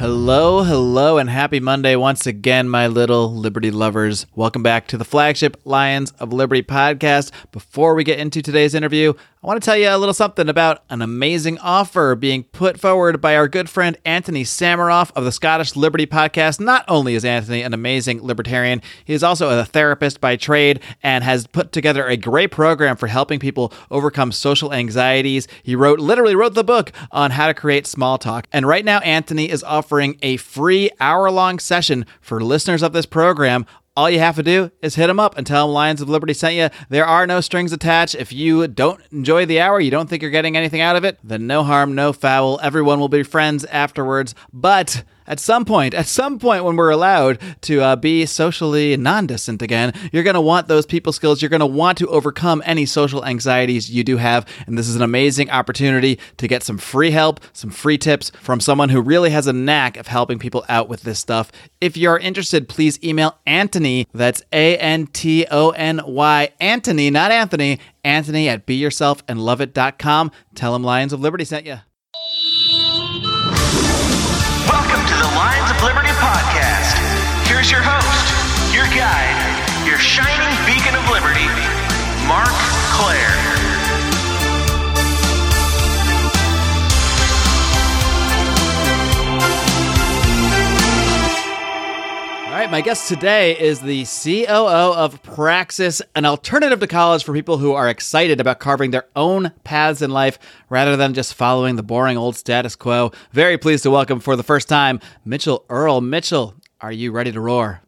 Hello, hello, and happy Monday once again, my little Liberty lovers. Welcome back to the flagship Lions of Liberty podcast. Before we get into today's interview, I want to tell you a little something about an amazing offer being put forward by our good friend Antony Sammeroff of the Scottish Liberty podcast. Not only is Antony an amazing libertarian, he is also a therapist by trade and has put together a great program for helping people overcome social anxieties. He wrote, literally wrote the book on how to create small talk. And right now, Antony is offering a free hour long session for listeners of this program all you have to do is hit them up and tell them Lions of Liberty sent you. There are no strings attached. If you don't enjoy the hour, you don't think you're getting anything out of it, then no harm, no foul. Everyone will be friends afterwards. But at some point, at some point when we're allowed to uh, be socially non distant again, you're going to want those people skills. You're going to want to overcome any social anxieties you do have. And this is an amazing opportunity to get some free help, some free tips from someone who really has a knack of helping people out with this stuff. If you're interested, please email Antony. That's A N T O N Y. Antony, not Anthony. Antony at beyourselfandloveit.com. Tell him Lions of Liberty sent you. Liberty podcast. Here's your host, your guide, your shining beacon of liberty, Marc Clair. Right, my guest today is the COO of Praxis, an alternative to college for people who are excited about carving their own paths in life rather than just following the boring old status quo. Very pleased to welcome for the first time Mitchell Earl. Mitchell, are you ready to roar?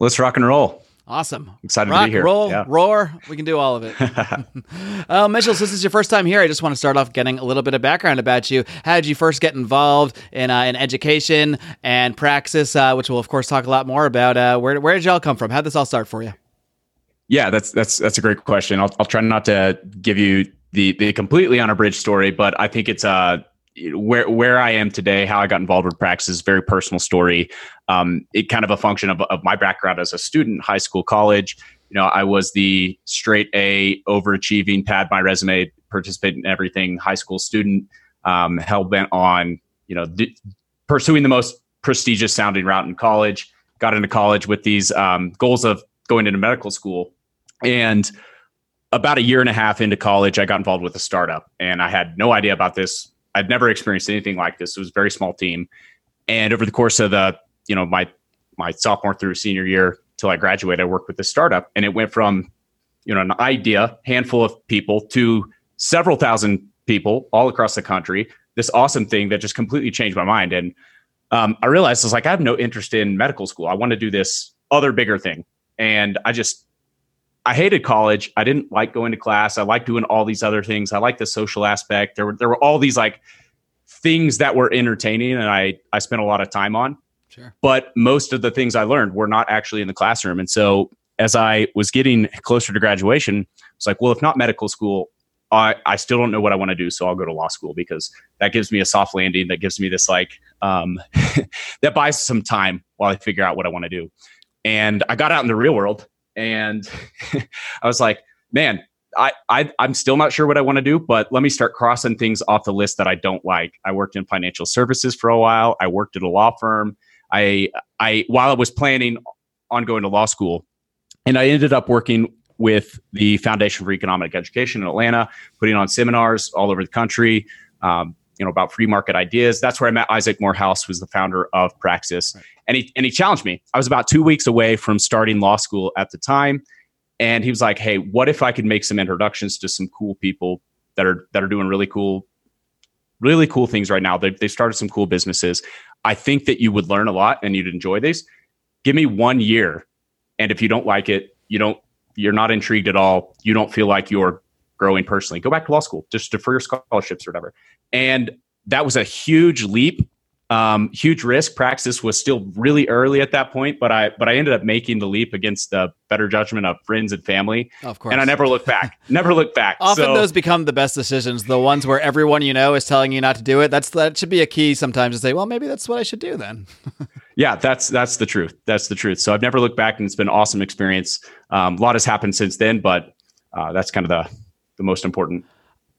Let's rock and roll. Awesome. Excited Rock, to be here. Roll, Yeah. roar. We can do all of it. uh, Mitchell, since this is your first time here, I just want to start off getting a little bit of background about you. How did you first get involved in, uh, in education and praxis, uh, which we'll, of course, talk a lot more about? Uh, where, where did y'all come from? How did this all start for you? Yeah, that's that's that's a great question. I'll I'll try not to give you the the completely unabridged story, but I think it's uh where where I am today, how I got involved with Praxis, is very personal story. Um, it kind of a function of of my background as a student, high school, college. You know, I was the straight A, overachieving, pad my resume, participate in everything, high school student, um, hell bent on you know d- pursuing the most prestigious sounding route in college. Got into college with these um, goals of going into medical school, and about a year and a half into college, I got involved with a startup, and I had no idea about this. I'd never experienced anything like this. It was a very small team, and over the course of the you know my my sophomore through senior year till I graduated, I worked with this startup, and it went from you know an idea, handful of people, to several thousand people all across the country. This awesome thing that just completely changed my mind, and um, I realized I was like, I have no interest in medical school. I want to do this other bigger thing, and I just I hated college. I didn't like going to class. I liked doing all these other things. I liked the social aspect. There were there were all these like things that were entertaining and I I spent a lot of time on. Sure. But most of the things I learned were not actually in the classroom. And so as I was getting closer to graduation, it's like, well, if not medical school, I, I still don't know what I want to do. So I'll go to law school because that gives me a soft landing. That gives me this like um, that buys some time while I figure out what I want to do. And I got out in the real world and I was like, man, I, I I'm still not sure what I want to do, but let me start crossing things off the list that I don't like. I worked in financial services for a while. I worked at a law firm. I I while I was planning on going to law school, and I ended up working with the Foundation for Economic Education in Atlanta, putting on seminars all over the country. Um, you know about free market ideas. That's where I met Isaac Morehouse, who's the founder of Praxis, Right. and he and he challenged me. I was about two weeks away from starting law school at the time, and he was like, "Hey, what if I could make some introductions to some cool people that are that are doing really cool, really cool things right now? They they started some cool businesses. I think that you would learn a lot and you'd enjoy these. Give me one year, and if you don't like it, you don't you're not intrigued at all. You don't feel like you're growing personally. Go back to law school, just defer your scholarships or whatever." And that was a huge leap um, huge risk. Praxis was still really early at that point, but I but I ended up making the leap against the better judgment of friends and family, Of course. and I never looked back. never looked back. Often So- those become the best decisions. The ones where everyone you know is telling you not to do it. That's that should be a key sometimes to say, well, maybe that's what I should do then. yeah, that's that's the truth. That's the truth. So I've never looked back, and it's been an awesome experience. Um, a lot has happened since then, but uh, that's kind of the the most important.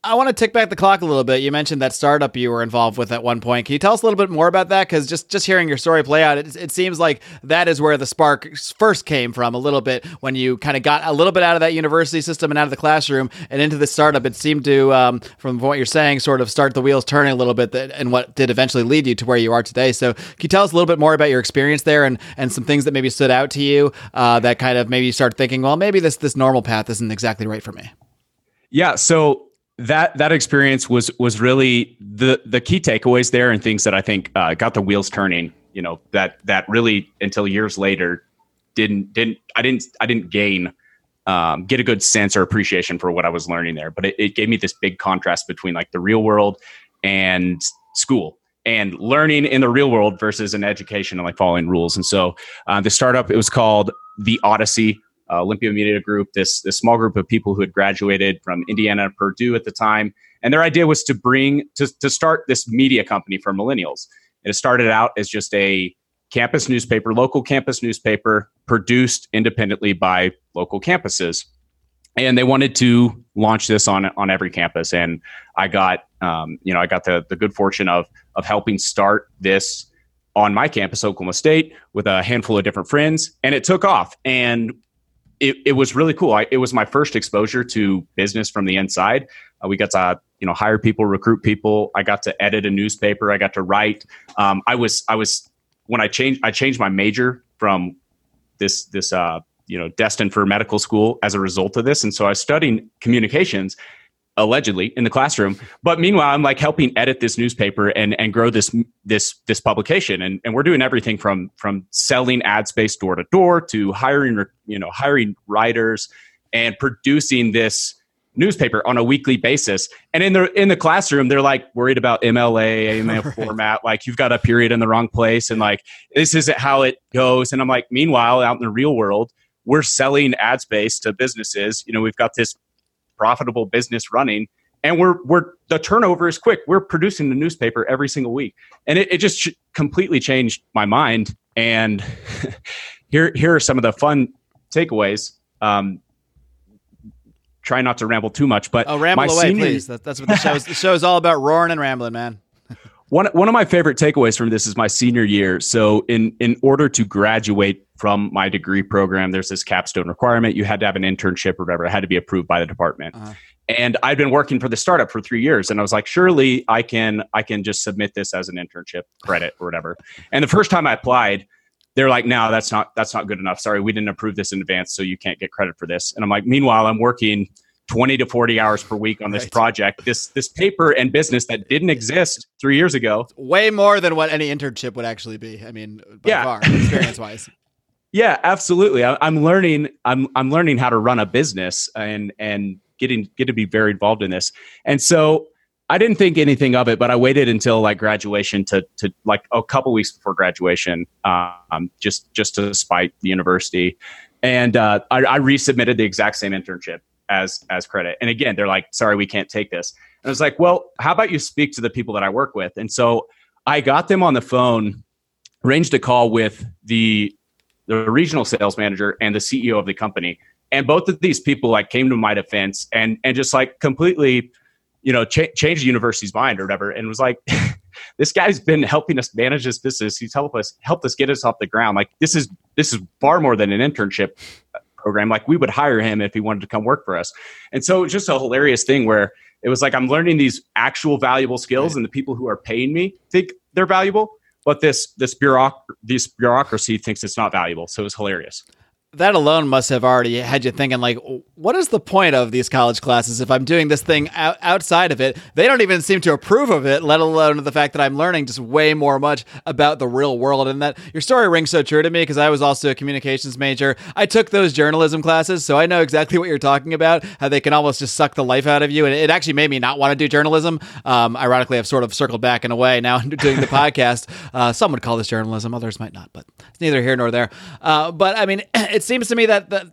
I want to tick back the clock a little bit. You mentioned that startup you were involved with at one point. Can you tell us a little bit more about that? Because just just hearing your story play out, it, it seems like that is where the spark first came from. A little bit when you kind of got a little bit out of that university system and out of the classroom and into the startup. It seemed to, um, from what you're saying, sort of start the wheels turning a little bit, that, and what did eventually lead you to where you are today. So, can you tell us a little bit more about your experience there and and some things that maybe stood out to you uh, that kind of maybe you start thinking, well, maybe this this normal path isn't exactly right for me. Yeah. So that that experience was was really the the key takeaways there and things that I think uh, got the wheels turning. You know that that really until years later didn't didn't I didn't I didn't gain um, get a good sense or appreciation for what I was learning there. But it, it gave me this big contrast between like the real world and school and learning in the real world versus an education and like following rules. And so uh, the startup it was called the Odyssey uh, Olympia Media Group, this this small group of people who had graduated from Indiana Purdue at the time, and their idea was to bring to to start this media company for millennials. It started out as just a campus newspaper, local campus newspaper, produced independently by local campuses, and they wanted to launch this on on every campus. And I got um, you know I got the the good fortune of of helping start this on my campus, Oklahoma State, with a handful of different friends, and it took off. And it, it was really cool. I, it was my first exposure to business from the inside. Uh, we got to you know hire people, recruit people. I got to edit a newspaper. I got to write. Um, I was I was when I changed I changed my major from this this uh, you know destined for medical school as a result of this, and so I was studying communications allegedly in the classroom. But meanwhile i'm like helping edit this newspaper and and grow this this this publication. And and we're doing everything from from selling ad space door to door to hiring you know hiring writers and producing this newspaper on a weekly basis. And in the in the classroom they're like worried about mla AML right. format. Like you've got a period in the wrong place and like this isn't how it goes. And i'm like meanwhile out in the real world we're selling ad space to businesses. You know we've got this profitable business running. And we're we're the turnover is quick. We're producing the newspaper every single week. And it, it just completely changed my mind. And here here are some of the fun takeaways. Um, try not to ramble too much but oh ramble away senior, please. That, that's what the show is the show is all about roaring and rambling man. One one of my favorite takeaways from this is my senior year. So in in order to graduate from my degree program, there's this capstone requirement. You had to have an internship or whatever. It had to be approved by the department. Uh-huh. And I'd been working for the startup for three years, and I was like, surely I can I can just submit this as an internship credit or whatever. And the first time I applied, they're like, no, that's not that's not good enough. Sorry, we didn't approve this in advance, so you can't get credit for this. And I'm like, meanwhile, I'm working 20 to 40 hours per week on this right. project this this paper and business that didn't exist three years ago way more than what any internship would actually be i mean by yeah. far experience wise yeah, absolutely. I, am learning. I'm I'm learning how to run a business and and getting get to be very involved in this. And so I didn't think anything of it, but I waited until like graduation to to like a couple weeks before graduation, um, just just to spite the university, and uh, I, I resubmitted the exact same internship as as credit. And again, they're like, "Sorry, we can't take this." And I was like, "Well, how about you speak to the people that I work with?" And so I got them on the phone, arranged a call with the the regional sales manager and the CEO of the company. And both of these people like came to my defense and and just like completely, you know, ch- changed the university's mind or whatever, and was like, this guy's been helping us manage this business. He's helped us helped us get us off the ground. Like this is this is far more than an internship program. Like we would hire him if he wanted to come work for us. And so it's just a hilarious thing where it was like I'm learning these actual valuable skills, and the people who are paying me think they're valuable but this this bureauc- this bureaucracy thinks it's not valuable. So it was hilarious that alone must have already had you thinking like what is the point of these college classes if i'm doing this thing out- outside of it? They don't even seem to approve of it let alone the fact that i'm learning just way more much about the real world. And that your story rings so true to me because i was also a communications major. I took those journalism classes so i know exactly what you're talking about how they can almost just suck the life out of you. And it actually made me not want to do journalism. Um, ironically i've sort of circled back in a way now doing the podcast. Uh, some would call this journalism others might not but it's neither here nor there. Uh, but i mean it's it seems to me that the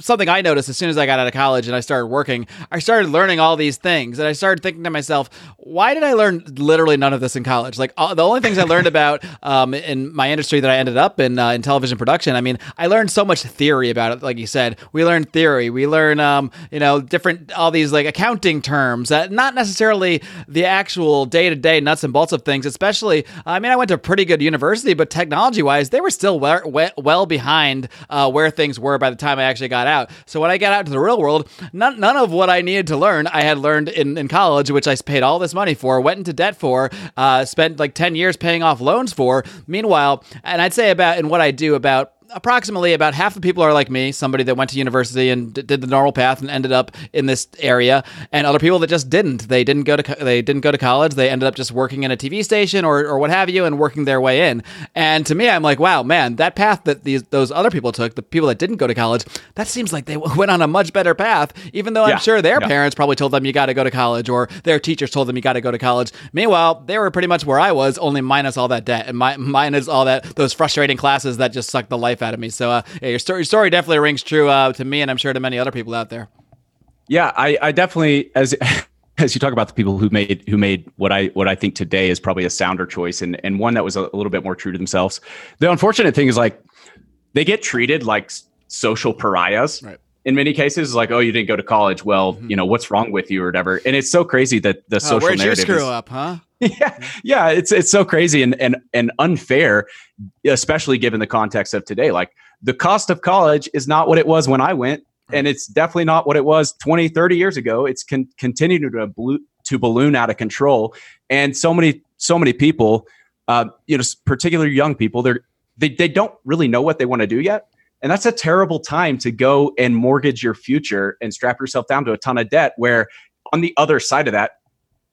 something I noticed as soon as I got out of college and I started working, I started learning all these things, and I started thinking to myself, why did I learn literally none of this in college? Like all, the only things I learned about um, in my industry that I ended up in uh, in television production. I mean, I learned so much theory about it. Like you said, we learn theory, we learn um, you know different all these like accounting terms, uh, not necessarily the actual day to day nuts and bolts of things. Especially, I mean, I went to a pretty good university, but technology wise, they were still well, well behind uh, where things were by the time I actually got out. So when I got out to the real world, none, none of what I needed to learn I had learned in, in college, which I paid all this money for, went into debt for, uh, spent like 10 years paying off loans for. Meanwhile, and I'd say about in what I do, about approximately about half the people are like me, somebody that went to university and d- did the normal path and ended up in this area, and other people that just didn't. They didn't go to co- they didn't go to college. They ended up just working in a TV station or, or what have you, and working their way in. And to me, I'm like, wow, man, that path that these those other people took, the people that didn't go to college, that seems like they went on a much better path. Even though Yeah. I'm sure their Yeah. parents probably told them you got to go to college, or their teachers told them you got to go to college. Meanwhile, they were pretty much where I was, only minus all that debt and my, minus all that those frustrating classes that just sucked the life out of me. So, uh, yeah, your story, your story definitely rings true uh, to me, and I'm sure to many other people out there. Yeah, I, I definitely as as you talk about the people who made who made what I what I think today is probably a sounder choice and and one that was a, little bit more true to themselves. The unfortunate thing is like they get treated like social pariahs. Right. In many cases, like, oh, you didn't go to college. Well, you know, what's wrong with you or whatever. And it's so crazy that the Oh, social where'd you narrative screw is, up, huh? Yeah, yeah, it's it's so crazy and and and unfair, especially given the context of today. Like the cost of college is not what it was when I went, and it's definitely not what it was 20, 30 years ago. It's con- continued to blo- to balloon out of control, and so many so many people, uh, you know, particularly young people, they're they they don't really know what they want to do yet. And that's a terrible time to go and mortgage your future and strap yourself down to a ton of debt. Where on the other side of that,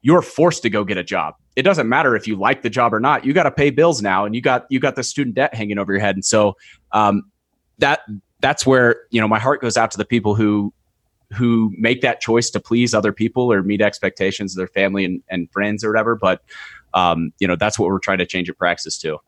you're forced to go get a job. It doesn't matter if you like the job or not. You got to pay bills now, and you got you got the student debt hanging over your head. And so um, that that's where you know my heart goes out to the people who who make that choice to please other people or meet expectations of their family and, and friends or whatever. But um, you know that's what we're trying to change at Praxis too.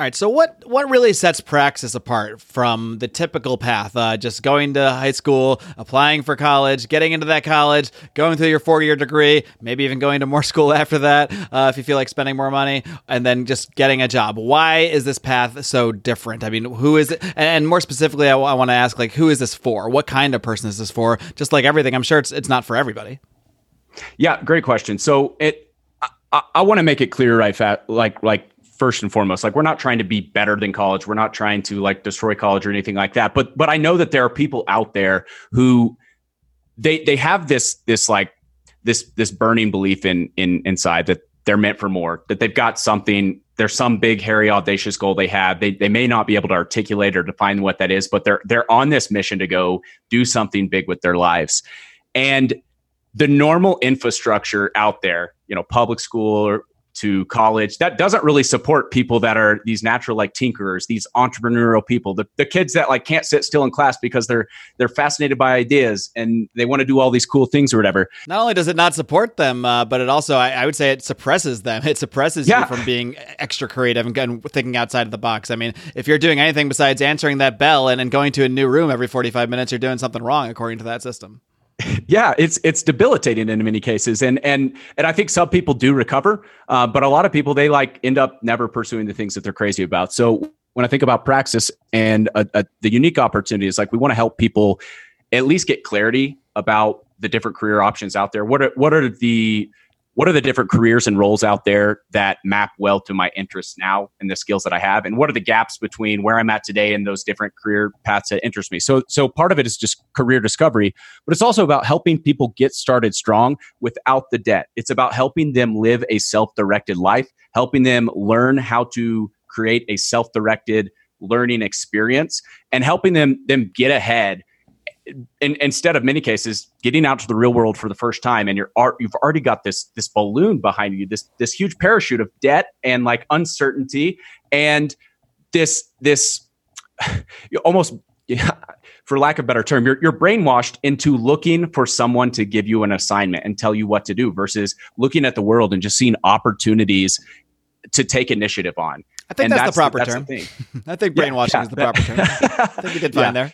All right. So what what really sets Praxis apart from the typical path? Uh, just going to high school, applying for college, getting into that college, going through your four year degree, maybe even going to more school after that uh, if you feel like spending more money, and then just getting a job. Why is this path so different? I mean, who is it? And more specifically, I, want to ask like, who is this for? What kind of person is this for? Just like everything, I'm sure it's it's not for everybody. Yeah, great question. So it, I, I, I want to make it clear, right? Fat, like, like first and foremost, like we're not trying to be better than college. We're not trying to like destroy college or anything like that. But, but I know that there are people out there who they they have this this like this this burning belief in in inside that they're meant for more. That they've got something. There's some big, hairy, audacious goal they have. They they may not be able to articulate or define what that is, but they're they're on this mission to go do something big with their lives. And the normal infrastructure out there, you know, public school or to college, that doesn't really support people that are these natural like tinkerers, these entrepreneurial people, the, the kids that like can't sit still in class because they're they're fascinated by ideas and they want to do all these cool things or whatever. Not only does it not support them, uh, but it also, I, I would say, it suppresses them. It suppresses Yeah. you from being extra creative and, and thinking outside of the box. I mean, if you're doing anything besides answering that bell and, and going to a new room every 45 minutes, you're doing something wrong, according to that system. Yeah it's it's debilitating in many cases. And and and i think some people do recover uh, but a lot of people they like end up never pursuing the things that they're crazy about. So when i think about praxis and uh uh the unique opportunity is like we want to help people at least get clarity about the different career options out there. What are what are the what are the different careers and roles out there that map well to my interests now and the skills that I have? And what are the gaps between where I'm at today and those different career paths that interest me? So so part of it is just career discovery but it's also about helping people get started strong without the debt. It's about helping them live a self-directed life helping them learn how to create a self-directed learning experience and helping them them get ahead in, instead of many cases getting out to the real world for the first time and you're you've already got this this balloon behind you this this huge parachute of debt and like uncertainty and this this almost yeah, for lack of a better term you're, you're brainwashed into looking for someone to give you an assignment and tell you what to do versus looking at the world and just seeing opportunities to take initiative on I think And that's, the proper that's term. thing. I think brainwashing yeah, is the proper term. I think you did fine Yeah. there.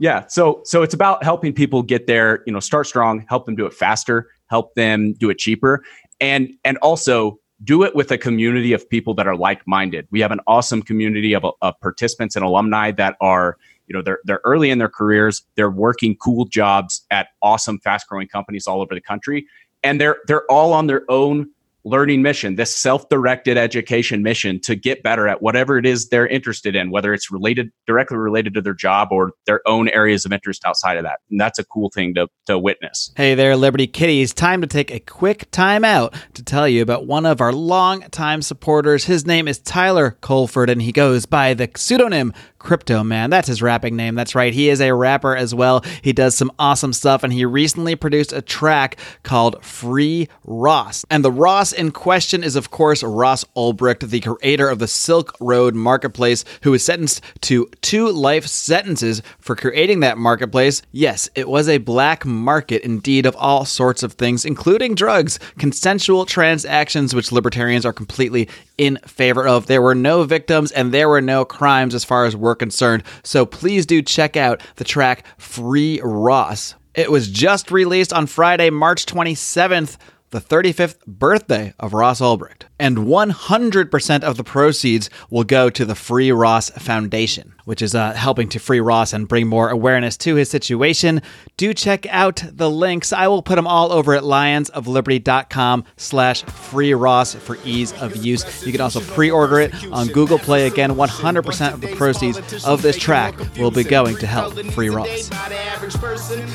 Yeah. So so it's about helping people get there, you know, start strong, help them do it faster, help them do it cheaper, and and also do it with a community of people that are like-minded. We have an awesome community of, of participants and alumni that are, you know, they're they're early in their careers, they're working cool jobs at awesome fast-growing companies all over the country, and they're they're all on their own learning mission, this self-directed education mission to get better at whatever it is they're interested in, whether it's related directly related to their job or their own areas of interest outside of that. And that's a cool thing to, to witness. Hey there, Liberty Kitties. Time to take a quick time out to tell you about one of our long-time supporters. His name is Tyler Colford, and he goes by the pseudonym Crypto Man. That's his rapping name. That's right. He is a rapper as well. He does some awesome stuff, and he recently produced a track called Free Ross. And the Ross in question is, of course, Ross Ulbricht, the creator of the Silk Road Marketplace, who was sentenced to two life sentences for creating that marketplace. Yes, it was a black market indeed of all sorts of things, including drugs, consensual transactions, which libertarians are completely in favor of. There were no victims and there were no crimes as far as we're concerned. So please do check out the track Free Ross. It was just released on Friday, March 27th, the 35th birthday of Ross Ulbricht. And 100% of the proceeds will go to the Free Ross Foundation, which is uh, helping to free Ross and bring more awareness to his situation. Do check out the links. I will put them all over at lionsofliberty.com slash free Ross for ease of use. You can also pre-order it on Google Play. Again, 100% of the proceeds of this track will be going to help free Ross.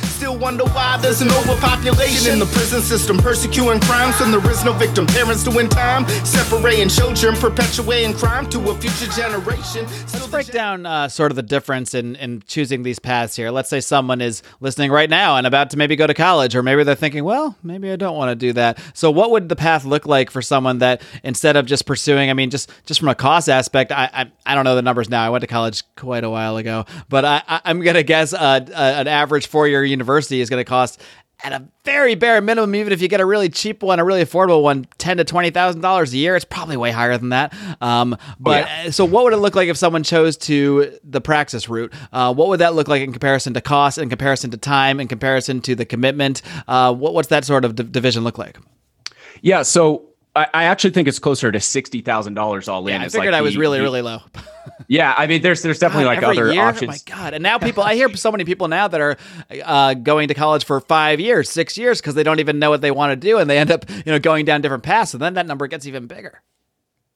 Still wonder why there's an overpopulation in the prison system, persecuting crimes there is no victim. Parents doing time, separating children, perpetuating crime to a future generation. Let's break down uh, sort of the difference in, in choosing these paths here. Let's say someone is listening right now and about to maybe go to college, or maybe they're thinking, well, maybe I don't want to do that. So, what would the path look like for someone that instead of just pursuing, I mean, just just from a cost aspect, I I, I don't know the numbers now. I went to college quite a while ago, but I, I am gonna guess uh, uh, an average four year university is going to cost at a very bare minimum, even if you get a really cheap one, a really affordable one, ten to twenty thousand dollars a year. It's probably way higher than that. Um, but Oh, yeah. uh, so, what would it look like if someone chose to the praxis route? Uh, what would that look like in comparison to cost, in comparison to time, in comparison to the commitment? Uh, what, what's that sort of d- division look like? Yeah. So I, I actually think it's closer to sixty thousand dollars all in. Yeah, I figured like I was the- really, the- really low. Yeah, I mean, there's there's definitely like other year? options. Oh my god! And now people, I hear so many people now that are uh, going to college for five years, six years, because they don't even know what they want to do, and they end up, you know, going down different paths, and then that number gets even bigger.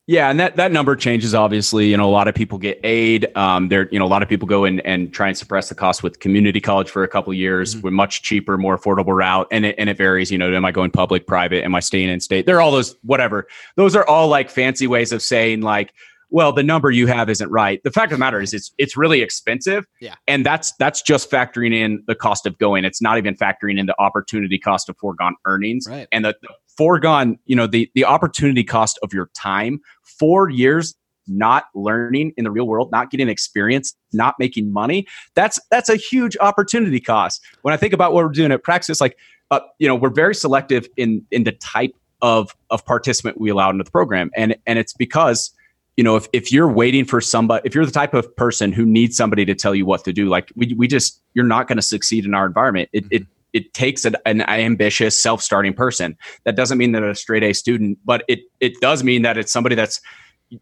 Yeah, and that, that number changes obviously. You know, a lot of people get aid. Um, there, you know, a lot of people go in and try and suppress the cost with community college for a couple of years, with much cheaper, more affordable route, and it and it varies. You know, am I going public, private? Am I staying in state? There are all those whatever. Those are all like fancy ways of saying like, well, the number you have isn't right. The fact of the matter is, it's it's really expensive. Yeah. and that's that's just factoring in the cost of going. It's not even factoring in the opportunity cost of foregone earnings Right. and the, the foregone, you know, the the opportunity cost of your time. Four years not learning in the real world, not getting experience, not making money. That's that's a huge opportunity cost. When I think about what we're doing at Praxis, like, uh, you know, we're very selective in in the type of of participant we allow into the program, and and it's because you know if, if you're waiting for somebody if you're the type of person who needs somebody to tell you what to do like we, we just you're not going to succeed in our environment it, it it takes an, an ambitious self-starting person. That doesn't mean that a straight a student but it it does mean that it's somebody that's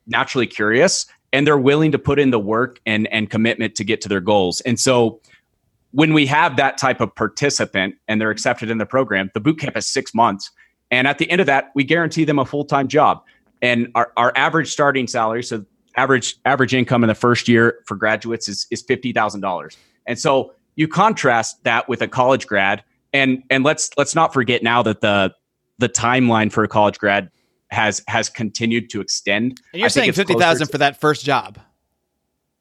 naturally curious and they're willing to put in the work and and commitment to get to their goals. And so when we have that type of participant and they're accepted in the program the boot camp is six months. And at the end of that we guarantee them a full-time job. And our, our average starting salary so average average income in the first year for graduates is, is $50000 and so you contrast that with a college grad and and let's let's not forget now that the the timeline for a college grad has has continued to extend And you're I saying fifty thousand for that first job?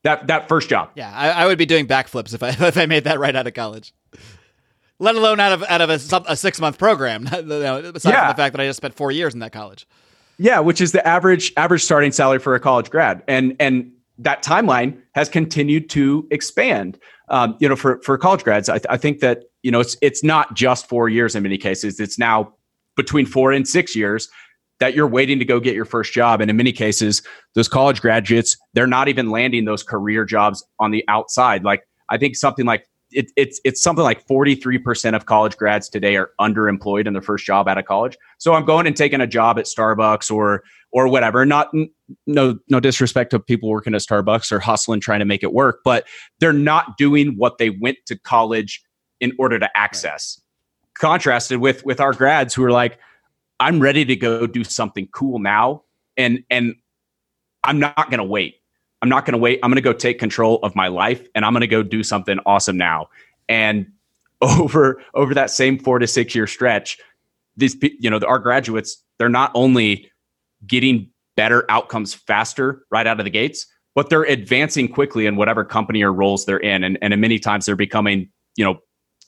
that that first job Yeah, I, I would be doing backflips if I if I made that right out of college. Let alone out of out of a, a six month program. you know, aside Yeah. from the fact that I just spent four years in that college. Yeah, which is the average average starting salary for a college grad, and and that timeline has continued to expand. Um, you know, for for college grads, I, th- I think that you know it's it's not just four years in many cases. It's now between four and six years that you're waiting to go get your first job, and in many cases, those college graduates they're not even landing those career jobs on the outside. Like I think something like it, it's it's something like 43% of college grads today are underemployed in their first job out of college. So I'm going and taking a job at Starbucks or or whatever. Not no no disrespect to people working at Starbucks or hustling trying to make it work, but they're not doing what they went to college in order to access. Right. Contrasted with with our grads who are like, I'm ready to go do something cool now, and and I'm not going to wait. I'm not going to wait. I'm going to go take control of my life, and I'm going to go do something awesome now. And over over that same four to six year stretch, these you know our graduates they're not only getting better outcomes faster right out of the gates, but they're advancing quickly in whatever company or roles they're in. And, and many times they're becoming, you know,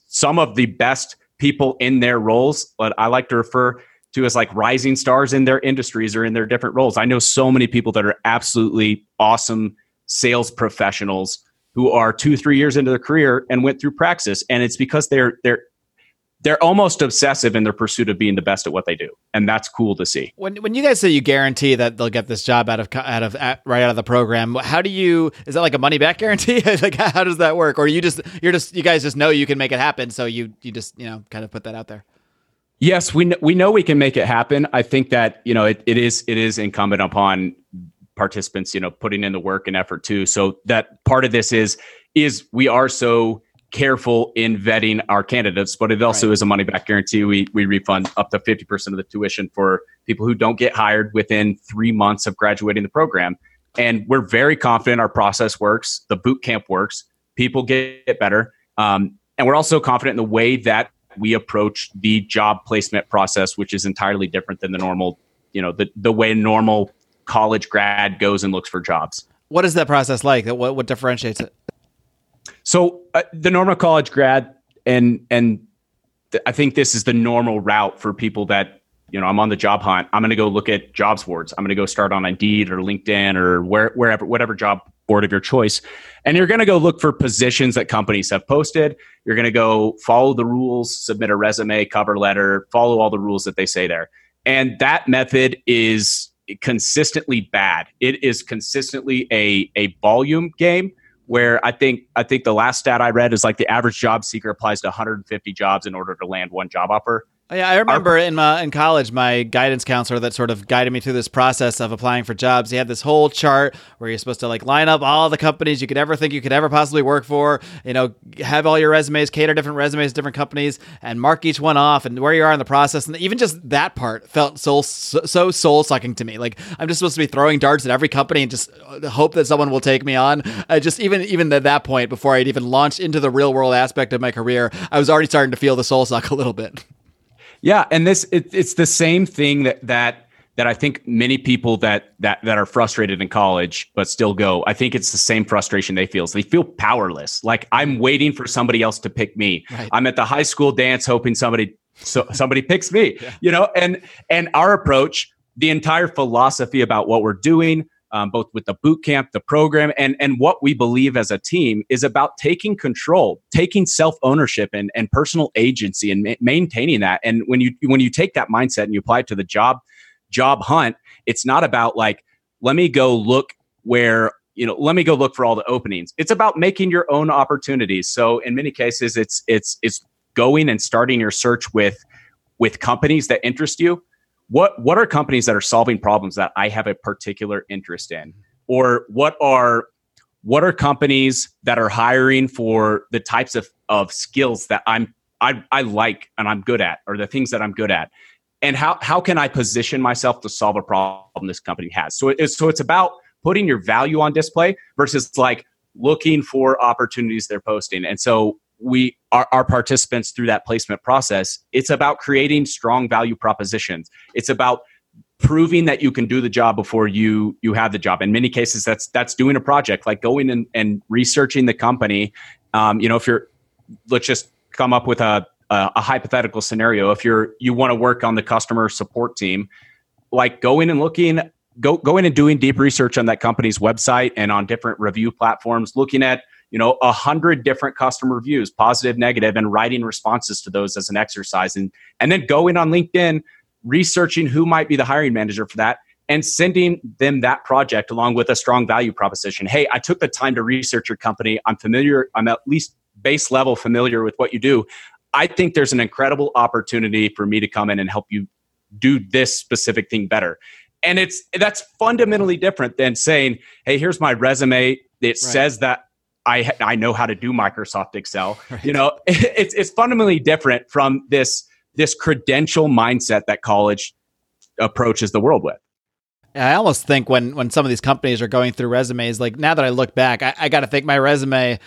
some of the best people in their roles, what I like to refer to as like rising stars in their industries or in their different roles. I know so many people that are absolutely awesome sales professionals who are two, three years into their career and went through praxis. And it's because they're they're they're almost obsessive in their pursuit of being the best at what they do, and that's cool to see. When when you guys say you guarantee that they'll get this job out of out of right out of the program, how do you? Is that like a money back guarantee? like how does that work? Or you just you're just you guys just know you can make it happen, so you you just you know kind of put that out there. Yes, we we know we can make it happen. I think that you know it, it is it is incumbent upon participants, you know, putting in the work and effort too. So that part of this is is we are so careful in vetting our candidates, but it also right. is a money back guarantee. We we refund up to 50% of the tuition for people who don't get hired within three months of graduating the program. And we're very confident our process works, the boot camp works, people get better. Um, and we're also confident in the way that we approach the job placement process, which is entirely different than the normal, you know, the, the way normal college grad goes and looks for jobs. What is that process like? What, what differentiates it? So uh, the normal college grad, and and th- I think this is the normal route for people that you know. I'm on the job hunt. I'm going to go look at jobs boards. I'm going to go start on Indeed or LinkedIn or where, wherever, whatever job board of your choice, and you're going to go look for positions that companies have posted. You're going to go follow the rules, submit a resume, cover letter, follow all the rules that they say there, and that method is consistently bad. It is consistently a a volume game where I think I think the last stat I read is like the average job seeker applies to 150 jobs in order to land one job offer. Yeah, I remember Our, in my, in college, my guidance counselor that sort of guided me through this process of applying for jobs. He had this whole chart where you're supposed to like line up all the companies you could ever think you could ever possibly work for. You know, have all your resumes, cater different resumes, different companies, and mark each one off and where you are in the process. And even just that part felt so so soul sucking to me. Like I'm just supposed to be throwing darts at every company and just uh, hope that someone will take me on. I just even even at that point, before I'd even launched into the real world aspect of my career, I was already starting to feel the soul suck a little bit. Yeah, and this it, it's the same thing that that that I think many people that that that are frustrated in college but still go. I think it's the same frustration they feel. So they feel powerless. Like I'm waiting for somebody else to pick me. Right. I'm at the high school dance hoping somebody so somebody picks me. Yeah. You know, and and our approach, the entire philosophy about what we're doing, um, both with the boot camp, the program, and and what we believe as a team is about taking control, taking self ownership and and personal agency, and ma- maintaining that. And when you when you take that mindset and you apply it to the job job hunt, it's not about like let me go look where you know let me go look for all the openings. It's about making your own opportunities. So in many cases, it's it's it's going and starting your search with with companies that interest you what what are companies that are solving problems that I have a particular interest in, or what are what are companies that are hiring for the types of, of skills that I'm I, I like and I'm good at, or the things that I'm good at, and how how can I position myself to solve a problem this company has? So it's so it's about putting your value on display versus like looking for opportunities they're posting. And so we our, our participants through that placement process it's about creating strong value propositions. It's about proving that you can do the job before you you have the job. In many cases that's that's doing a project like going and, and researching the company. Um, you know if you're let's just come up with a, a, a hypothetical scenario. If you're you want to work on the customer support team like going and looking go going and doing deep research on that company's website and on different review platforms looking at you know a hundred different customer reviews positive negative and writing responses to those as an exercise and and then going on linkedin researching who might be the hiring manager for that and sending them that project along with a strong value proposition hey i took the time to research your company i'm familiar i'm at least base level familiar with what you do, I think there's an incredible opportunity for me to come in and help you do this specific thing better. And it's that's fundamentally different than saying, "Hey, here's my resume. It right. says that I I know how to do Microsoft Excel." Right. You know, it's it's fundamentally different from this this credential mindset that college approaches the world with. I almost think when when some of these companies are going through resumes, like now that I look back, I, I got to think my resume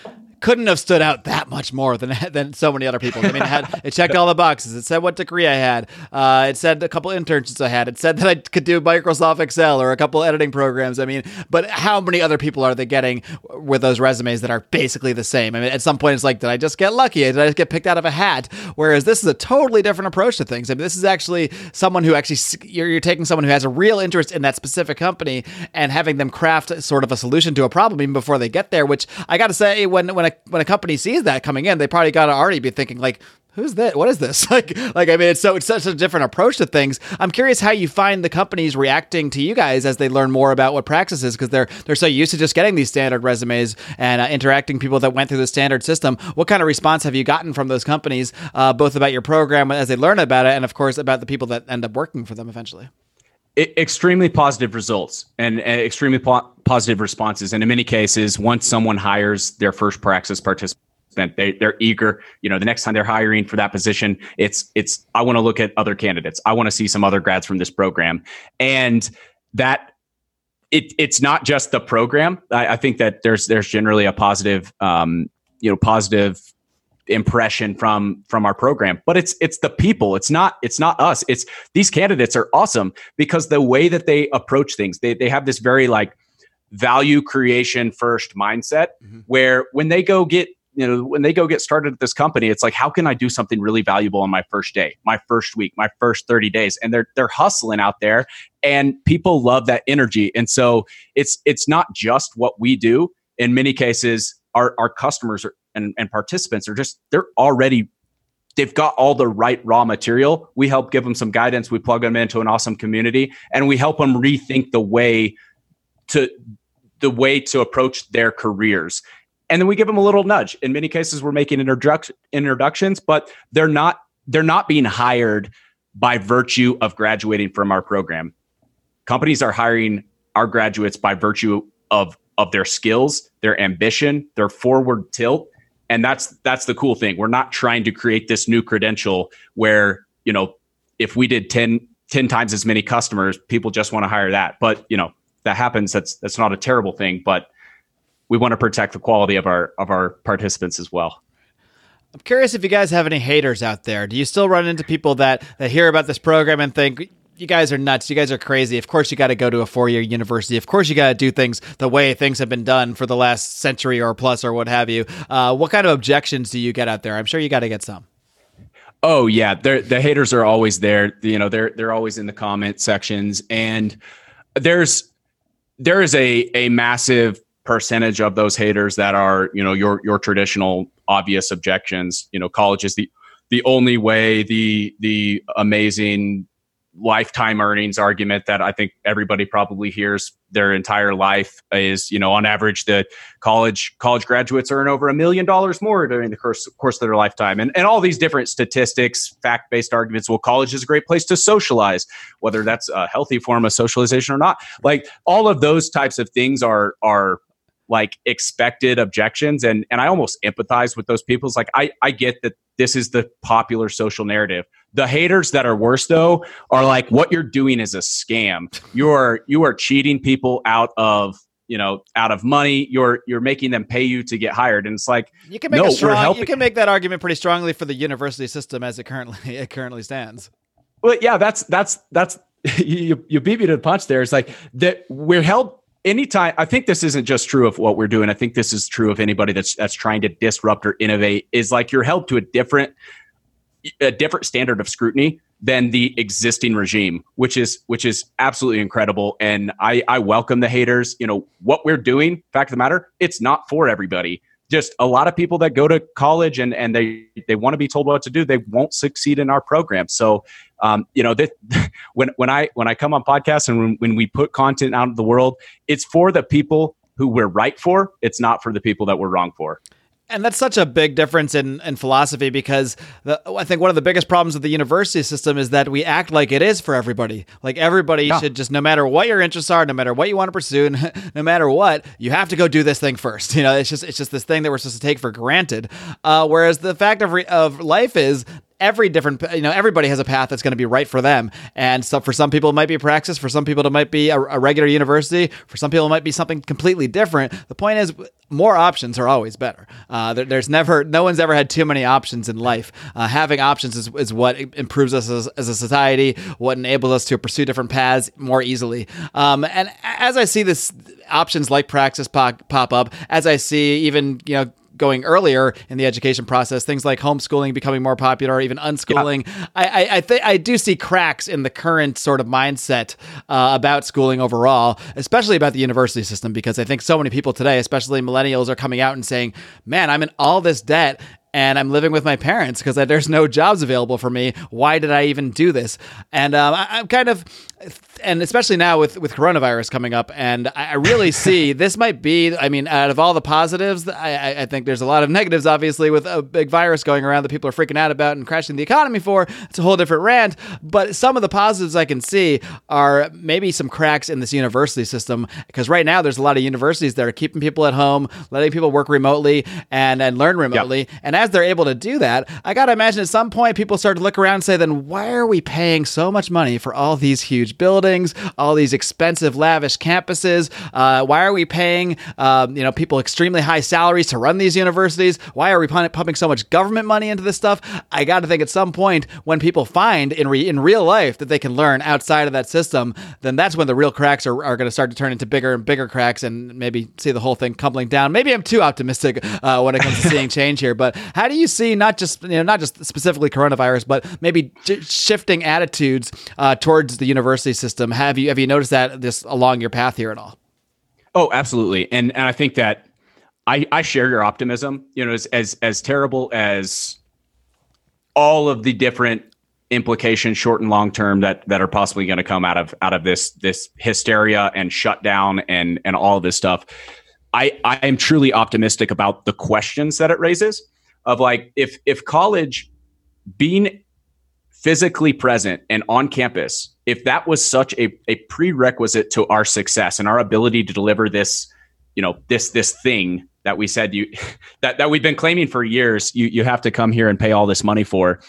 couldn't have stood out that much more than than so many other people. I mean, it had it checked all the boxes. It said what degree I had. Uh, it said a couple internships I had. It said that I could do Microsoft Excel or a couple editing programs. I mean, but how many other people are they getting with those resumes that are basically the same? I mean, at some point it's like, did I just get lucky? Did I just get picked out of a hat? Whereas this is a totally different approach to things. I mean, this is actually someone who actually you're, you're taking someone who has a real interest in that specific company and having them craft sort of a solution to a problem even before they get there. Which I got to say, when when when a company sees that coming in, they probably got to already be thinking like, who's that? What is this? Like, like I mean, it's so it's such a different approach to things. I'm curious how you find the companies reacting to you guys as they learn more about what Praxis is because they're they're so used to just getting these standard resumes and uh, interacting people that went through the standard system. What kind of response have you gotten from those companies, uh, both about your program as they learn about it, and of course about the people that end up working for them eventually? Extremely positive results and, and extremely po- positive responses. And in many cases, once someone hires their first Praxis participant, they, they're eager. You know, the next time they're hiring for that position, it's it's I want to look at other candidates. I want to see some other grads from this program, and that it it's not just the program. I, I think that there's there's generally a positive, um, you know, positive impression from from our program but it's it's the people. It's not it's not us. It's these candidates are awesome because the way that they approach things they they have this very like value creation first mindset mm-hmm. where when they go get you know when they go get started at this company it's like how can i do something really valuable on my first day my first week my first 30 days? And they're they're hustling out there and people love that energy. And so it's it's not just what we do. In many cases our our customers are and, and participants are just they're already they've got all the right raw material. We help give them some guidance. We plug them into an awesome community, and we help them rethink the way to the way to approach their careers. And then we give them a little nudge. In many cases, we're making introduction, introductions, but they're not they're not being hired by virtue of graduating from our program. Companies are hiring our graduates by virtue of of their skills, their ambition, their forward tilt, and that's that's the cool thing. We're not trying to create this new credential where you know if we did 10, 10 times as many customers people just want to hire that. But you know that happens. That's that's not a terrible thing but we want to protect the quality of our of our participants as well. I'm curious if you guys have any haters out there. Do you still run into people that that hear about this program and think, you guys are nuts. You guys are crazy. Of course, you got to go to a four year university. Of course, you got to do things the way things have been done for the last century or plus or what have you. Uh, what kind of objections do you get out there? I'm sure you got to get some. Oh yeah, the haters are always there. You know, they're they're always in the comment sections, and there's there is a a massive percentage of those haters that are you know your your traditional obvious objections. You know, college is the the only way. The the amazing lifetime earnings argument that I think everybody probably hears their entire life is, you know, on average, the college college graduates earn over a million dollars more during the course, course of their lifetime. And, and all these different statistics, fact based arguments. Well, college is a great place to socialize, whether that's a healthy form of socialization or not. Like all of those types of things are are like expected objections and and I almost empathize with those people. It's like I I get that this is the popular social narrative. The haters that are worse though are like what you're doing is a scam. You are you are cheating people out of you know out of money you're you're making them pay you to get hired and it's like you can make no, a strong, you can make that argument pretty strongly for the university system as it currently it currently stands well yeah that's that's that's you you beat me to the punch there it's like that we're held anytime i think this isn't just true of what we're doing. I think this is true of anybody that's that's trying to disrupt or innovate. Is like you're held to a different a different standard of scrutiny than the existing regime which is which is absolutely incredible. And i i welcome the haters. You know what we're doing fact of the matter it's not for everybody. Just a lot of people that go to college and and they they want to be told what to do they won't succeed in our program. So um, you know that when when i when i come on podcasts and when, when we put content out of the world it's for the people who we're right for it's not for the people that we're wrong for And that's such a big difference in, in philosophy because the, I think one of the biggest problems with the university system is that we act like it is for everybody. Like everybody yeah. should just, no matter what your interests are, no matter what you want to pursue, no matter what, you have to go do this thing first. You know, it's just it's just this thing that we're supposed to take for granted. Uh, whereas the fact of re- of life is every different you know everybody has a path that's going to be right for them. And so for some people it might be praxis. For some people it might be a, a, regular university. For some people it might be something completely different. The point is more options are always better. Uh, there, there's never no one's ever had too many options in life. Uh, having options is, is what improves us as, as, a society what enables us to pursue different paths more easily. Um, and as i see this options like praxis pop, pop up as i see even you know going earlier in the education process, things like homeschooling becoming more popular, or even unschooling. Yeah. I I, I, th- I do see cracks in the current sort of mindset uh, about schooling overall, especially about the university system, because I think so many people today, especially millennials, are coming out and saying, "Man, I'm in all this debt." and I'm living with my parents because there's no jobs available for me. Why did I even do this? And um, I, am kind of and especially now with with coronavirus coming up, and I really see this might be. I mean, out of all the positives, I, I think there's a lot of negatives. Obviously, with a big virus going around that people are freaking out about and crashing the economy for, it's a whole different rant. But some of the positives I can see are maybe some cracks in this university system because right now there's a lot of universities that are keeping people at home, letting people work remotely and and learn remotely. Yep. And as they're able to do that, I got to imagine at some point people start to look around and say, then why are we paying so much money for all these huge buildings? Buildings, all these expensive, lavish campuses. Uh, why are we paying, um, you know, people extremely high salaries to run these universities? Why are we pumping so much government money into this stuff? I got to think at some point when people find in re- in real life that they can learn outside of that system, then that's when the real cracks are, are going to start to turn into bigger and bigger cracks and maybe see the whole thing crumbling down. Maybe I'm too optimistic uh, when it comes to seeing change here, but how do you see not just you know not just specifically coronavirus, but maybe j- shifting attitudes uh, towards the university system? System. Have you have you noticed that this along your path here at all? Oh, absolutely. And and I think that I I share your optimism. You know, as as as terrible as all of the different implications short and long term that that are possibly going to come out of out of this this hysteria and shutdown and and all this stuff i i am truly optimistic about the questions that it raises of like if if college being physically present and on campus, if that was such a, a prerequisite to our success and our ability to deliver this, you know, this this thing that we said you that, that we've been claiming for years, you you have to come here and pay all this money for,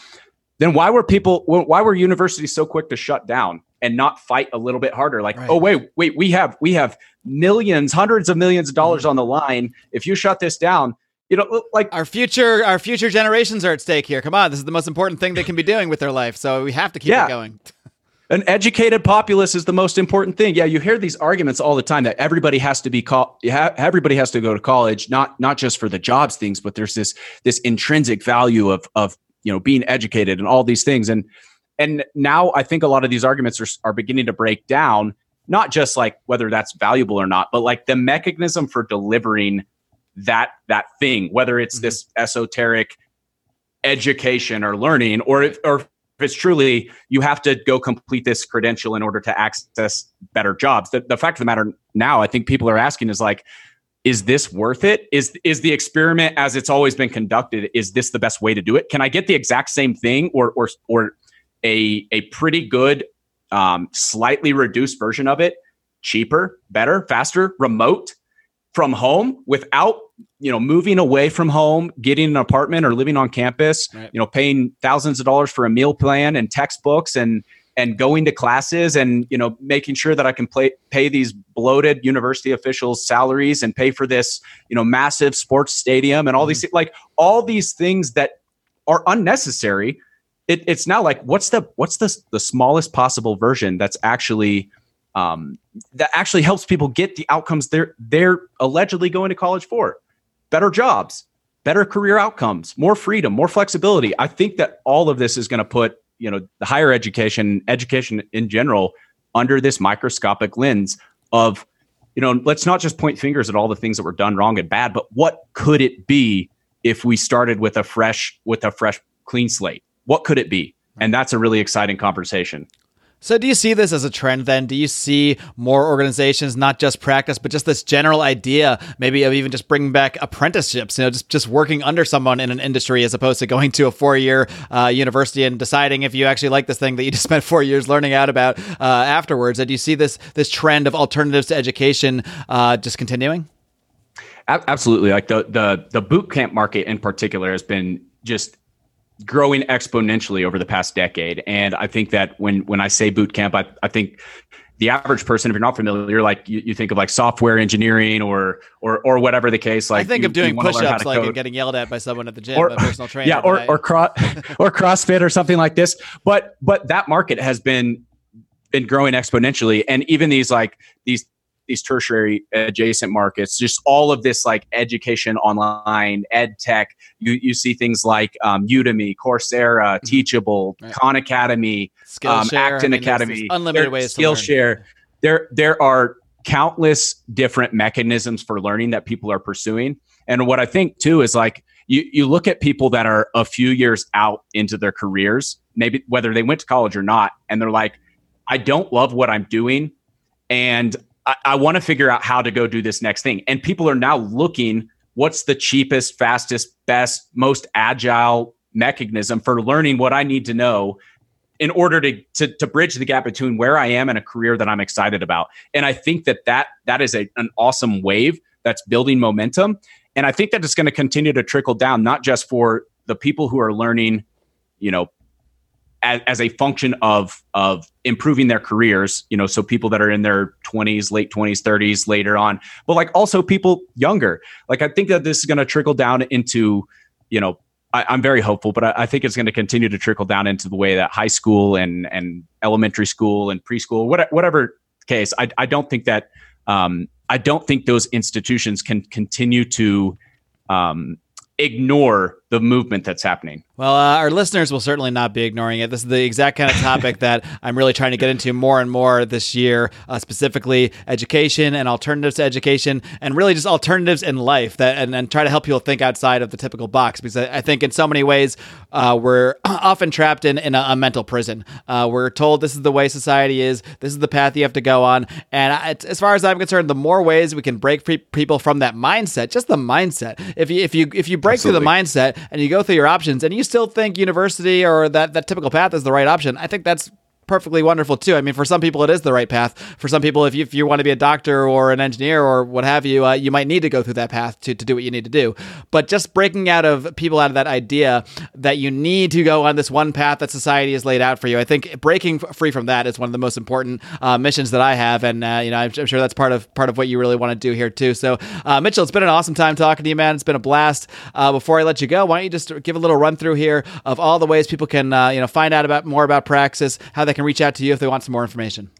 then why were people why were universities so quick to shut down and not fight a little bit harder? Like, right. oh wait, wait, we have we have millions, hundreds of millions of dollars mm-hmm. on the line. If you shut this down, you know, like our future, our future generations are at stake here. Come on, this is the most important thing they can be doing with their life, so we have to keep yeah. it going. An educated populace is the most important thing. Yeah, you hear these arguments all the time that everybody has to be called. everybody has to go to college, not not just for the jobs things, but there's this this intrinsic value of of you know being educated and all these things. And and now I think a lot of these arguments are are beginning to break down. Not just like whether that's valuable or not, but like the mechanism for delivering that that thing, whether it's mm-hmm. this esoteric education or learning, or if, or if it's truly you have to go complete this credential in order to access better jobs. The, the fact of the matter now, I think people are asking is like, is this worth it? Is is the experiment as it's always been conducted? Is this the best way to do it? Can I get the exact same thing or or or a a pretty good, um, slightly reduced version of it, cheaper, better, faster, remote? From home without you know moving away from home getting an apartment or living on campus right. you know paying thousands of dollars for a meal plan and textbooks and and going to classes and you know making sure that i can play, pay these bloated university officials salaries and pay for this you know massive sports stadium and all mm-hmm. these like all these things that are unnecessary it, it's now like what's the what's the the smallest possible version that's actually um, that actually helps people get the outcomes they're they're allegedly going to college for. Better jobs better career outcomes more freedom more flexibility. I think that all of this is going to put you know the higher education education in general under this microscopic lens of you know let's not just point fingers at all the things that were done wrong and bad but what could it be if we started with a fresh with a fresh clean slate? What could it be? And that's a really exciting conversation So, do you see this as a trend then? Do you see more organizations, not just Praxis, but just this general idea, maybe of even just bringing back apprenticeships, you know, just, just working under someone in an industry as opposed to going to a four year uh, university and deciding if you actually like this thing that you just spent four years learning out about uh, afterwards? And do you see this, this trend of alternatives to education uh, just continuing? Absolutely. Like the, the, the boot camp market in particular has been just growing exponentially over the past decade. And I think that when when I say boot camp, I, I think the average person, if you're not familiar, you're like you, you think of like software engineering or or or whatever the case. Like I think you, of doing push-ups, like and getting yelled at by someone at the gym, or, a personal trainer. Yeah, or or, cro- or CrossFit or something like this. But but that market has been been growing exponentially, and even these like these these tertiary adjacent markets, just all of this like education online, ed tech. You, you see things like um, Udemy, Coursera, mm-hmm. Teachable, right. Khan Academy, um, Acton I mean, Academy, unlimited there, ways Skillshare. There, there are countless different mechanisms for learning that people are pursuing. And what I think too is like you, you look at people that are a few years out into their careers, maybe whether they went to college or not, and they're like, I don't love what I'm doing. And I, I want to figure out how to go do this next thing. And people are now looking what's the cheapest, fastest, best, most agile mechanism for learning what I need to know in order to, to, to bridge the gap between where I am and a career that I'm excited about. And I think that that that is a, an awesome wave that's building momentum. And I think that it's going to continue to trickle down, not just for the people who are learning, you know, as, as, a function of of improving their careers you know so people that are in their 20s late 20s 30s later on but like also people younger. Like i think that this is going to trickle down into you know I, am very hopeful but I, I think it's going to continue to trickle down into the way that high school and and elementary school and preschool whatever, whatever case I, I don't think that um, i don't think those institutions can continue to um, ignore the movement that's happening well, uh, our listeners will certainly not be ignoring it. This is the exact kind of topic that I'm really trying to get into more and more this year, uh, specifically education and alternatives to education, and really just alternatives in life that and, and try to help people think outside of the typical box. Because I, I think in so many ways uh, we're often trapped in, in a, a mental prison. Uh, we're told this is the way society is, this is the path you have to go on, and I, as far as I'm concerned, the more ways we can break pre- people from that mindset, just the mindset. If you if you if you break Absolutely. through the mindset and you go through your options and you still think university or that, that typical path is the right option, I think that's perfectly wonderful too. I mean, for some people, it is the right path. For some people, if you, if you want to be a doctor or an engineer or what have you, uh, you might need to go through that path to, to do what you need to do. But just breaking out of people out of that idea that you need to go on this one path that society has laid out for you, I think breaking free from that is one of the most important uh, missions that I have, and uh, you know, I'm, I'm, sure that's part of part of what you really want to do here too. So, uh, Mitchell, it's been an awesome time talking to you, man. It's been a blast. Uh, before I let you go, why don't you just give a little run through here of all the ways people can uh, you know find out about more about Praxis, how they can reach out to you if they want some more information.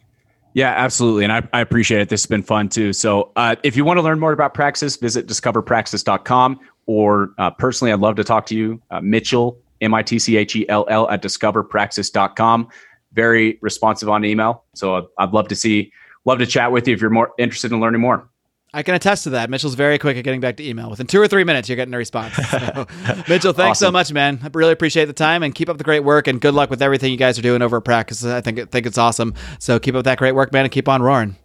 Yeah, absolutely. And I, I appreciate it. This has been fun too. So uh, if you want to learn more about Praxis, visit discoverpraxis.com or uh, personally, I'd love to talk to you, uh, Mitchell, M I T C H E L L at discoverpraxis.com. Very responsive on email. So I'd, I'd love to see, love to chat with you if you're more interested in learning more. I can attest to that. Mitchell's very quick at getting back to email. Within two or three minutes, you're getting a response. So, Mitchell, thanks awesome. so much, man. I really appreciate the time and keep up the great work. And good luck with everything you guys are doing over at Praxis. I think think it's awesome. So keep up that great work, man, and keep on roaring.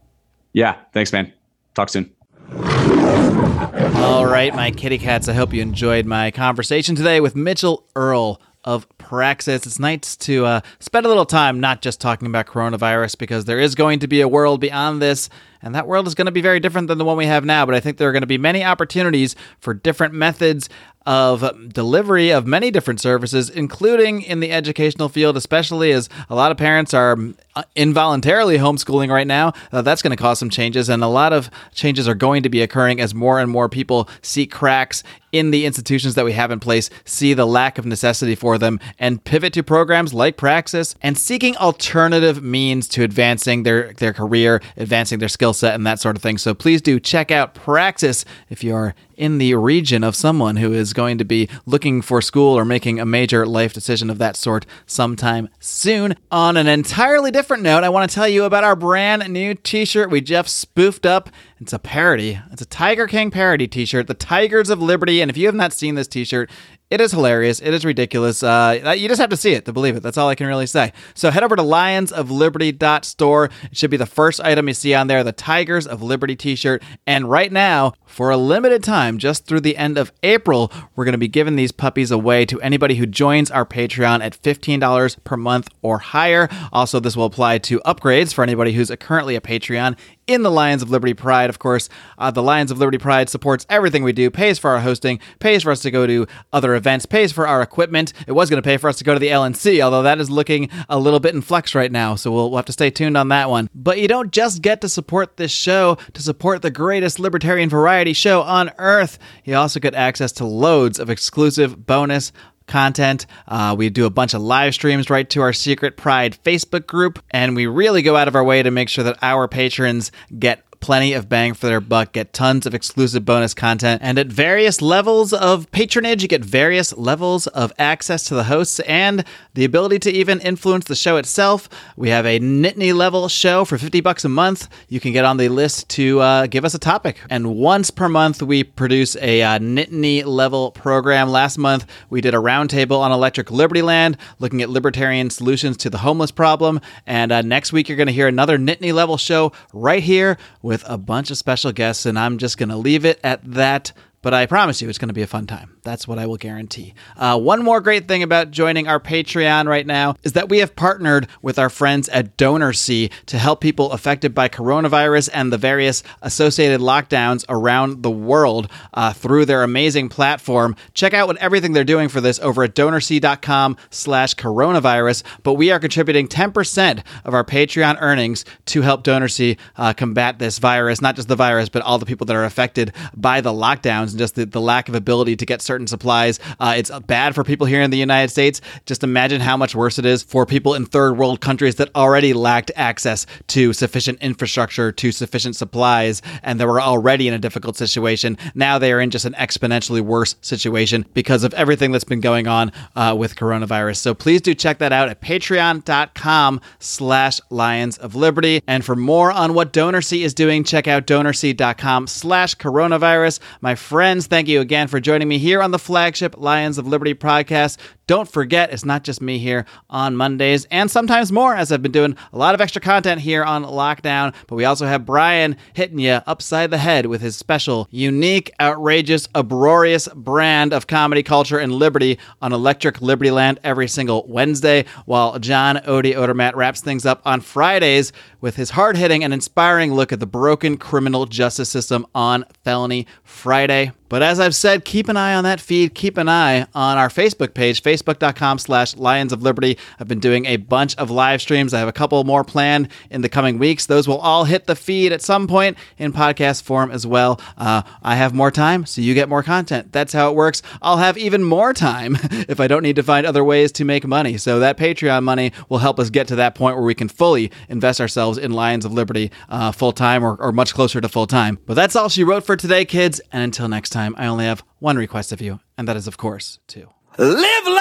Yeah, thanks, man. Talk soon. All right, my kitty cats. I hope you enjoyed my conversation today with Mitchell Earl of Praxis. It's nice to uh, spend a little time not just talking about coronavirus because there is going to be a world beyond this and that world is going to be very different than the one we have now. But I think there are going to be many opportunities for different methods of delivery of many different services, including in the educational field, especially as a lot of parents are uh, involuntarily homeschooling right now. Uh, that's going to cause some changes, and a lot of changes are going to be occurring as more and more people see cracks in the institutions that we have in place, see the lack of necessity for them, and pivot to programs like Praxis and seeking alternative means to advancing their, their career, advancing their skill set, and that sort of thing. So please do check out Praxis if you're in the region of someone who is going to be looking for school or making a major life decision of that sort sometime soon. On an entirely different note, I want to tell you about our brand new t shirt we just spoofed up. It's a parody, it's a Tiger King parody t shirt, the Tigers of Liberty. And if you have not seen this t shirt, It is hilarious. It is ridiculous. Uh, you just have to see it to believe it. That's all I can really say. So head over to lionsofliberty.store. It should be the first item you see on there, the Tigers of Liberty t-shirt. And right now, for a limited time, just through the end of April, we're going to be giving these puppies away to anybody who joins our Patreon at $15 per month or higher. Also, this will apply to upgrades for anybody who's currently a Patreon in the Lions of Liberty Pride. Of course, uh, the Lions of Liberty Pride supports everything we do, pays for our hosting, pays for us to go to other events, pays for our equipment. It was going to pay for us to go to the LNC, although that is looking a little bit in flux right now, so we'll, we'll have to stay tuned on that one. But you don't just get to support this show to support the greatest libertarian variety show on earth. You also get access to loads of exclusive bonus content. Uh, we do a bunch of live streams right to our Secret Pride Facebook group, and we really go out of our way to make sure that our patrons get plenty of bang for their buck, get tons of exclusive bonus content, and at various levels of patronage, you get various levels of access to the hosts and the ability to even influence the show itself. We have a Nittany level show for 50 bucks a month. You can get on the list to uh, give us a topic. And once per month, we produce a uh, Nittany level program. Last month, we did a roundtable on Electric Liberty Land, looking at libertarian solutions to the homeless problem. And uh, next week, you're going to hear another Nittany level show right here with a bunch of special guests, and I'm just going to leave it at that. But I promise you, it's going to be a fun time. That's what I will guarantee. Uh, one more great thing about joining our Patreon right now is that we have partnered with our friends at DonorSee to help people affected by coronavirus and the various associated lockdowns around the world uh, through their amazing platform. Check out what everything they're doing for this over at donorsee.com slash coronavirus. But we are contributing 10% of our Patreon earnings to help DonorSee uh, combat this virus, not just the virus, but all the people that are affected by the lockdowns and just the, the lack of ability to get certain supplies. Uh, it's bad for people here in the United States. Just imagine how much worse it is for people in third world countries that already lacked access to sufficient infrastructure, to sufficient supplies, and they were already in a difficult situation. Now they are in just an exponentially worse situation because of everything that's been going on uh, with coronavirus. So please do check that out at patreon.com slash lions of liberty. And for more on what DonorSee is doing, check out donorsee.com slash coronavirus. My friends, thank you again for joining me here on the flagship Lions of Liberty podcast. Don't forget, it's not just me here on Mondays and sometimes more, as I've been doing a lot of extra content here on lockdown. But we also have Brian hitting you upside the head with his special, unique, outrageous, uproarious brand of comedy, culture, and liberty on Electric Liberty Land every single Wednesday, while John Odie Odermatt wraps things up on Fridays with his hard hitting and inspiring look at the broken criminal justice system on Felony Friday. But as I've said, keep an eye on that feed. Keep an eye on our Facebook page, facebook.com slash Lions of Liberty. I've been doing a bunch of live streams. I have a couple more planned in the coming weeks. Those will all hit the feed at some point in podcast form as well. Uh, I have more time, so you get more content. That's how it works. I'll have even more time if I don't need to find other ways to make money. So that Patreon money will help us get to that point where we can fully invest ourselves in Lions of Liberty uh, full time or, or much closer to full time. But that's all she wrote for today, kids. And until next time, I only have one request of you, and that is, of course, to Live long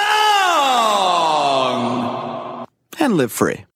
and live free.